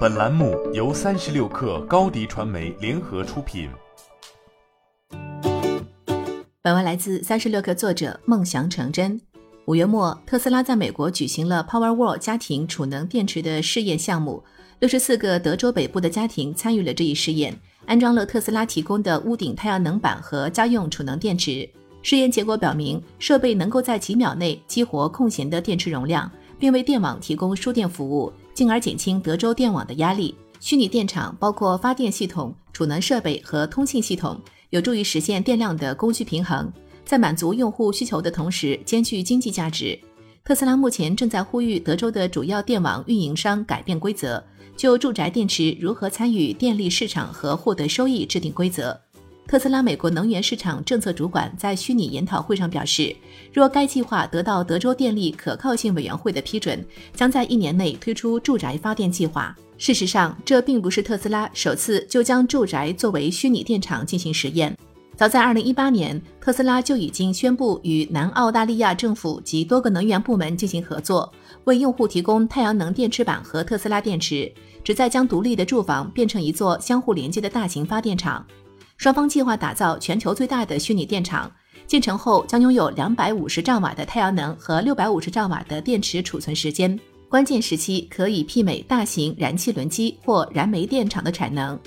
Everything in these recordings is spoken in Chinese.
本栏目由三十六氪高低传媒联合出品。本文来自三十六氪作者梦想成真。五月末，特斯拉在美国举行了 Powerwall 家庭储能电池的试验项目，六十四个德州北部的家庭参与了这一试验，安装了特斯拉提供的屋顶太阳能板和家用储能电池。试验结果表明，设备能够在几秒内激活空闲的电池容量。并为电网提供输电服务，进而减轻德州电网的压力。虚拟电厂包括发电系统、储能设备和通信系统，有助于实现电量的供需平衡，在满足用户需求的同时兼具经济价值。特斯拉目前正在呼吁德州的主要电网运营商改变规则，就住宅电池如何参与电力市场和获得收益制定规则。特斯拉美国能源市场政策主管在虚拟研讨会上表示，若该计划得到德州电力可靠性委员会的批准，将在一年内推出住宅发电计划。事实上，这并不是特斯拉首次就将住宅作为虚拟电厂进行实验。早在2018年，特斯拉就已经宣布与南澳大利亚政府及多个能源部门进行合作，为用户提供太阳能电池板和特斯拉电池，旨在将独立的住房变成一座相互连接的大型发电厂。双方计划打造全球最大的虚拟电厂，建成后将拥有两百五十兆瓦的太阳能和六百五十兆瓦的电池储存时间，关键时期可以媲美大型燃气轮机或燃煤电厂的产能。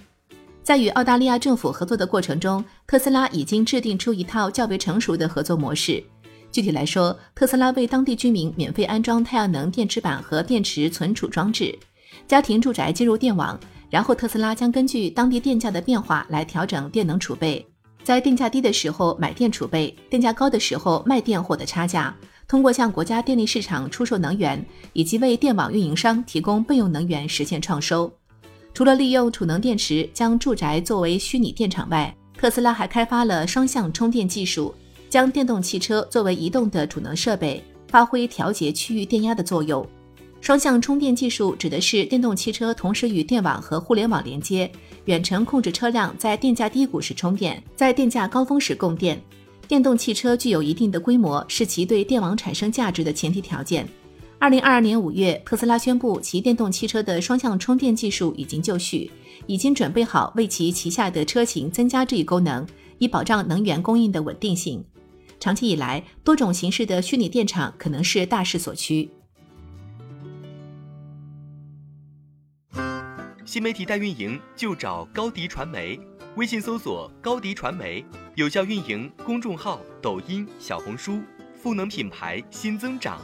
在与澳大利亚政府合作的过程中，特斯拉已经制定出一套较为成熟的合作模式。具体来说，特斯拉为当地居民免费安装太阳能电池板和电池存储装置，家庭住宅接入电网。然后，特斯拉将根据当地电价的变化来调整电能储备，在电价低的时候买电储备，电价高的时候卖电获得差价。通过向国家电力市场出售能源，以及为电网运营商提供备用能源实现创收。除了利用储能电池将住宅作为虚拟电厂外，特斯拉还开发了双向充电技术，将电动汽车作为移动的储能设备，发挥调节区域电压的作用。双向充电技术指的是电动汽车同时与电网和互联网连接，远程控制车辆在电价低谷时充电，在电价高峰时供电。电动汽车具有一定的规模是其对电网产生价值的前提条件。二零二二年五月，特斯拉宣布其电动汽车的双向充电技术已经就绪，已经准备好为其旗下的车型增加这一功能，以保障能源供应的稳定性。长期以来，多种形式的虚拟电厂可能是大势所趋。新媒体代运营就找高迪传媒，微信搜索高迪传媒，有效运营公众号、抖音、小红书，赋能品牌新增长。